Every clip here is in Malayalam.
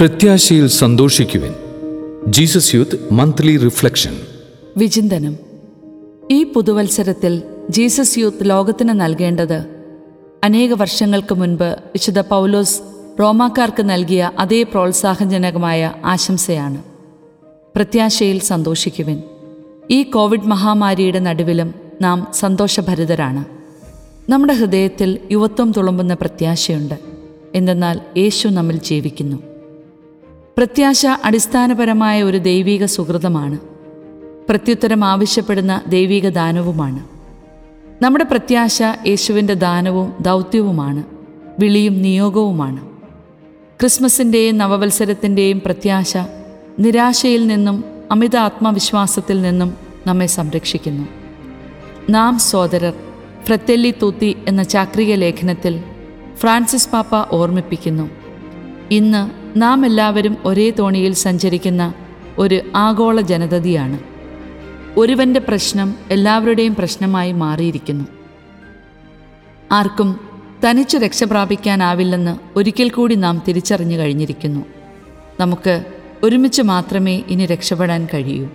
പ്രത്യാശയിൽ സന്തോഷിക്കുവിൻ. Jesus youth monthly reflection. വിചിന്തനം. ഈ പുതുവത്സരത്തിൽ ജീസസ് യൂത്ത് ലോകത്തിന് നൽകേണ്ടത് അനേക വർഷങ്ങൾക്ക് മുൻപ് വിശുദ്ധ പൗലോസ് റോമാക്കാർക്ക് നൽകിയ അതേ പ്രോത്സാഹജനകമായ ആശംസയാണ്. പ്രത്യാശയിൽ സന്തോഷിക്കുവിൻ. ഈ കോവിഡ് മഹാമാരിയുടെ നടുവിലും നാം സന്തോഷഭരിതരാണ്. നമ്മുടെ ഹൃദയത്തിൽ യുവത്വം തുളുമ്പുന്ന പ്രത്യാശയുണ്ട്. എന്തെന്നാൽ യേശു നമ്മിൽ ജീവിക്കുന്നു. പ്രത്യാശ അടിസ്ഥാനപരമായ ഒരു ദൈവിക സുഹൃതമാണ്. പ്രത്യുത്തരം ആവശ്യപ്പെടുന്ന ദൈവിക ദാനവുമാണ്. നമ്മുടെ പ്രത്യാശ യേശുവിന്റെ ദാനവും ദൗത്യവുമാണ്. വിളിയും നിയോഗവുമാണ്. ക്രിസ്മസിന്റെയും നവവത്സരത്തിന്റെയും പ്രത്യാശ നിരാശയിൽ നിന്നും അമിത ആത്മവിശ്വാസത്തിൽ നിന്നും നമ്മെ സംരക്ഷിക്കുന്നു. നാം സോദരർ ഫ്രത്തെല്ലി തൂത്തി എന്ന ചാക്രിക ലേഖനത്തിൽ ഫ്രാൻസിസ് പാപ്പ ഓർമ്മിപ്പിക്കുന്നു. ഇന്ന് നാം എല്ലാവരും ഒരേ തോണിയിൽ സഞ്ചരിക്കുന്ന ഒരു ആഗോള ജനതയാണ് ഒരുവന്റെ പ്രശ്നം എല്ലാവരുടെയും പ്രശ്നമായി മാറിയിരിക്കുന്നു. ആർക്കും തനിച്ച് രക്ഷ പ്രാപിക്കാനാവില്ലെന്ന് ഒരിക്കൽ കൂടി നാം തിരിച്ചറിഞ്ഞു കഴിഞ്ഞിരിക്കുന്നു. നമുക്ക് ഒരുമിച്ച് മാത്രമേ ഇനി രക്ഷപ്പെടാൻ കഴിയൂ.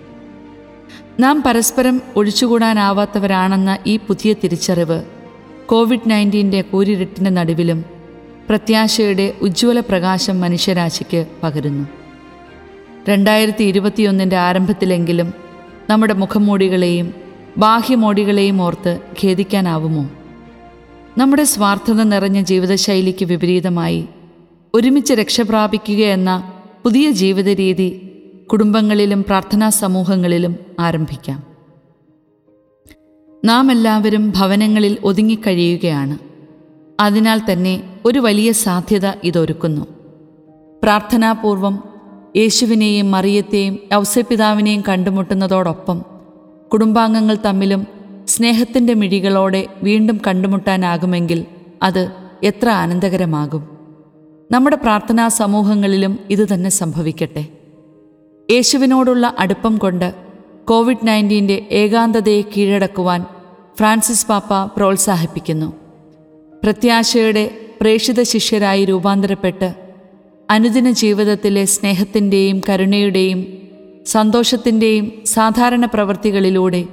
നാം പരസ്പരം ഒഴിച്ചുകൂടാനാവാത്തവരാണെന്ന ഈ പുതിയ തിരിച്ചറിവ് കോവിഡ് നയന്റീന്റെ കൂരിരുട്ടിന്റെ നടുവിലും പ്രത്യാശയുടെ ഉജ്ജ്വല പ്രകാശം മനുഷ്യരാശിക്ക് പകരുന്നു. രണ്ടായിരത്തി ഇരുപത്തിയൊന്നിന്റെ ആരംഭത്തിലെങ്കിലും നമ്മുടെ മുഖംമൂടികളെയും ബാഹ്യമോടികളെയും ഓർത്ത് ഖേദിക്കാനാവുമോ? നമ്മുടെ സ്വാർത്ഥത നിറഞ്ഞ ജീവിതശൈലിക്ക് വിപരീതമായി ഒരുമിച്ച് രക്ഷപ്രാപിക്കുക എന്ന പുതിയ ജീവിത രീതി കുടുംബങ്ങളിലും പ്രാർത്ഥനാ സമൂഹങ്ങളിലും ആരംഭിക്കാം. നാം എല്ലാവരും ഭവനങ്ങളിൽ ഒതുങ്ങിക്കഴിയുകയാണ് അതിനാൽ തന്നെ ഒരു വലിയ സാധ്യത ഇതൊരുക്കുന്നു. പ്രാർത്ഥനാപൂർവം യേശുവിനെയും മറിയത്തെയും ഔസപിതാവിനെയും കണ്ടുമുട്ടുന്നതോടൊപ്പം കുടുംബാംഗങ്ങൾ തമ്മിലും സ്നേഹത്തിന്റെ മിഴികളോടെ വീണ്ടും കണ്ടുമുട്ടാനാകുമെങ്കിൽ അത് എത്ര ആനന്ദകരമാകും. നമ്മുടെ പ്രാർത്ഥനാ സമൂഹങ്ങളിലും ഇതുതന്നെ സംഭവിക്കട്ടെ. യേശുവിനോടുള്ള അടുപ്പം കൊണ്ട് കോവിഡ് നയന്റീന്റെ ഏകാന്തതയെ കീഴടക്കുവാൻ ഫ്രാൻസിസ് പാപ്പ പ്രോത്സാഹിപ്പിക്കുന്നു. പ്രത്യാശയുടെ പ്രേക്ഷിത ശിഷ്യരായി രൂപാന്തരപ്പെട്ട് അനുദിന ജീവിതത്തിലെ സ്നേഹത്തിന്റെയും കരുണയുടെയും സന്തോഷത്തിന്റെയും സാധാരണ പ്രവൃത്തികളിലൂടെ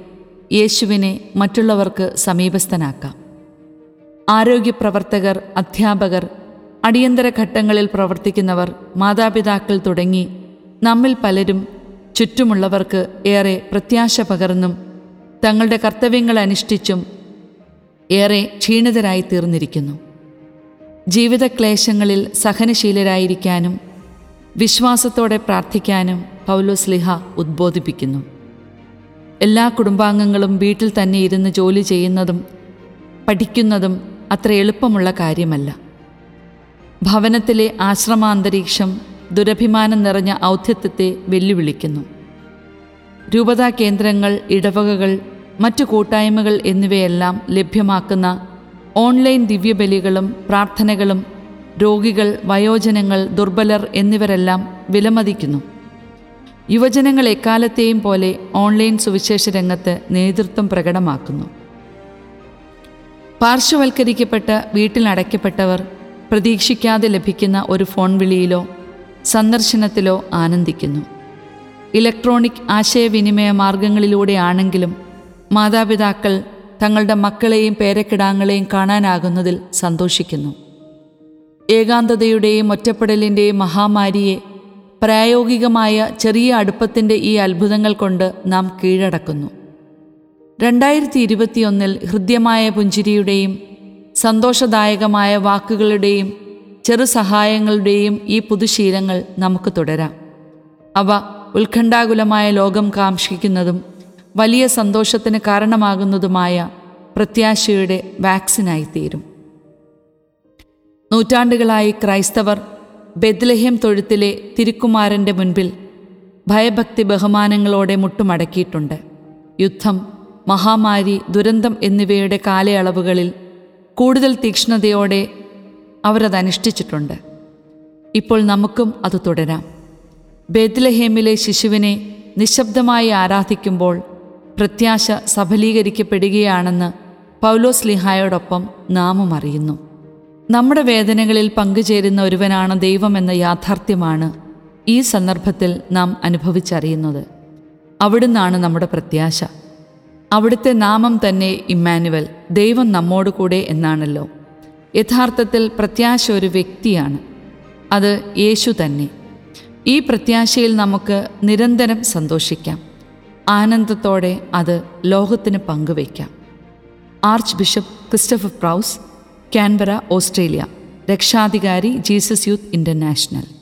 യേശുവിനെ മറ്റുള്ളവർക്ക് സമീപസ്ഥനാക്കാം. ആരോഗ്യപ്രവർത്തകർ അധ്യാപകർ അടിയന്തര ഘട്ടങ്ങളിൽ പ്രവർത്തിക്കുന്നവർ മാതാപിതാക്കൾ തുടങ്ങി നമ്മിൽ പലരും ചുറ്റുമുള്ളവർക്ക് ഏറെ പ്രത്യാശ പകർന്നും തങ്ങളുടെ കർത്തവ്യങ്ങൾ അനുഷ്ഠിച്ചും ഏറെ ക്ഷീണിതരായി തീർന്നിരിക്കുന്നു ജീവിതക്ലേശങ്ങളിൽ സഹനശീലരായിരിക്കാനും വിശ്വാസത്തോടെ പ്രാർത്ഥിക്കാനും പൗലോസ് ലിഹ ഉദ്ബോധിപ്പിക്കുന്നു. എല്ലാ കുടുംബാംഗങ്ങളും വീട്ടിൽ തന്നെ ഇരുന്ന് ജോലി ചെയ്യുന്നതും പഠിക്കുന്നതും അത്ര എളുപ്പമുള്ള കാര്യമല്ല. ഭവനത്തിലെ ആശ്രമാന്തരീക്ഷം ദുരഭിമാനം നിറഞ്ഞ ഔദ്ധ്യത്വത്തെ വെല്ലുവിളിക്കുന്നു. രൂപതാ കേന്ദ്രങ്ങൾ ഇടവകകൾ മറ്റു കൂട്ടായ്മകൾ എന്നിവയെല്ലാം ലഭ്യമാക്കുന്ന ഓൺലൈൻ ദിവ്യബലികളും പ്രാർത്ഥനകളും രോഗികൾ വയോജനങ്ങൾ ദുർബലർ എന്നിവരെല്ലാം വിലമതിക്കുന്നു. യുവജനങ്ങൾ എക്കാലത്തെയും പോലെ ഓൺലൈൻ സുവിശേഷ രംഗത്ത് നേതൃത്വം പ്രകടമാക്കുന്നു. പാർശ്വവൽക്കരിക്കപ്പെട്ട് വീട്ടിലടയ്ക്കപ്പെട്ടവർ പ്രതീക്ഷിക്കാതെ ലഭിക്കുന്ന ഒരു ഫോൺ വിളിയിലോ സന്ദർശനത്തിലോ ആനന്ദിക്കുന്നു. ഇലക്ട്രോണിക് ആശയവിനിമയ മാർഗങ്ങളിലൂടെയാണെങ്കിലും മാതാപിതാക്കൾ തങ്ങളുടെ മക്കളെയും പേരക്കിടാങ്ങളെയും കാണാനാകുന്നതിൽ സന്തോഷിക്കുന്നു. ഏകാന്തതയുടെയും ഒറ്റപ്പെടലിന്റെയും മഹാമാരിയെ പ്രായോഗികമായ ചെറിയ അടുപ്പത്തിന്റെ ഈ അത്ഭുതങ്ങൾ കൊണ്ട് നാം കീഴടക്കുന്നു. രണ്ടായിരത്തി ഇരുപത്തിയൊന്നിൽ ഹൃദ്യമായ പുഞ്ചിരിയുടെയും സന്തോഷദായകമായ വാക്കുകളുടെയും ചെറു സഹായങ്ങളുടെയും ഈ പുതുശീലങ്ങൾ നമുക്ക് തുടരാം. അവ ഉത്കണ്ഠാകുലമായ ലോകം കാക്ഷിക്കുന്നതും വലിയ സന്തോഷത്തിന് കാരണമാകുന്നതുമായ പ്രത്യാശയുടെ വാക്സിനായിത്തീരും. നൂറ്റാണ്ടുകളായി ക്രൈസ്തവർ ബെദ്ലഹേം തൊഴുത്തിലെ തിരുക്കുമാരന്റെ മുൻപിൽ ഭയഭക്തി ബഹുമാനങ്ങളോടെ മുട്ടുമടക്കിയിട്ടുണ്ട്. യുദ്ധം മഹാമാരി ദുരന്തം എന്നിവയുടെ കാലയളവുകളിൽ കൂടുതൽ തീക്ഷ്ണതയോടെ അവരതനുഷ്ഠിച്ചിട്ടുണ്ട്. ഇപ്പോൾ നമുക്കും അത് തുടരാം. ബേദ്ലഹേമിലെ ശിശുവിനെ നിശബ്ദമായി ആരാധിക്കുമ്പോൾ പ്രത്യാശ സഫലീകരിക്കപ്പെടുകയാണെന്ന് പൗലോസ് ലിഹായോടൊപ്പം നാമും അറിയുന്നു. നമ്മുടെ വേദനകളിൽ പങ്കുചേരുന്ന ഒരുവനാണ് ദൈവമെന്ന യാഥാർത്ഥ്യമാണ് ഈ സന്ദർഭത്തിൽ നാം അനുഭവിച്ചറിയുന്നത്. അവിടുന്നാണ് നമ്മുടെ പ്രത്യാശ. അവിടുത്തെ നാമം തന്നെ ഇമ്മാനുവൽ ദൈവം നമ്മോട് കൂടെ എന്നാണല്ലോ. യഥാർത്ഥത്തിൽ പ്രത്യാശ ഒരു വ്യക്തിയാണ്. അത് യേശു തന്നെ. ഈ പ്രത്യാശയിൽ നമുക്ക് നിരന്തരം സന്തോഷിക്കാം. ആനന്ദത്തോടെ അത് ലോകത്തിന് പങ്കുവയ്ക്കാം. Archbishop Christopher Prowse Canberra Australia. രക്ഷാധികാരി ജീസസ് യൂത്ത് ഇന്റർനാഷണൽ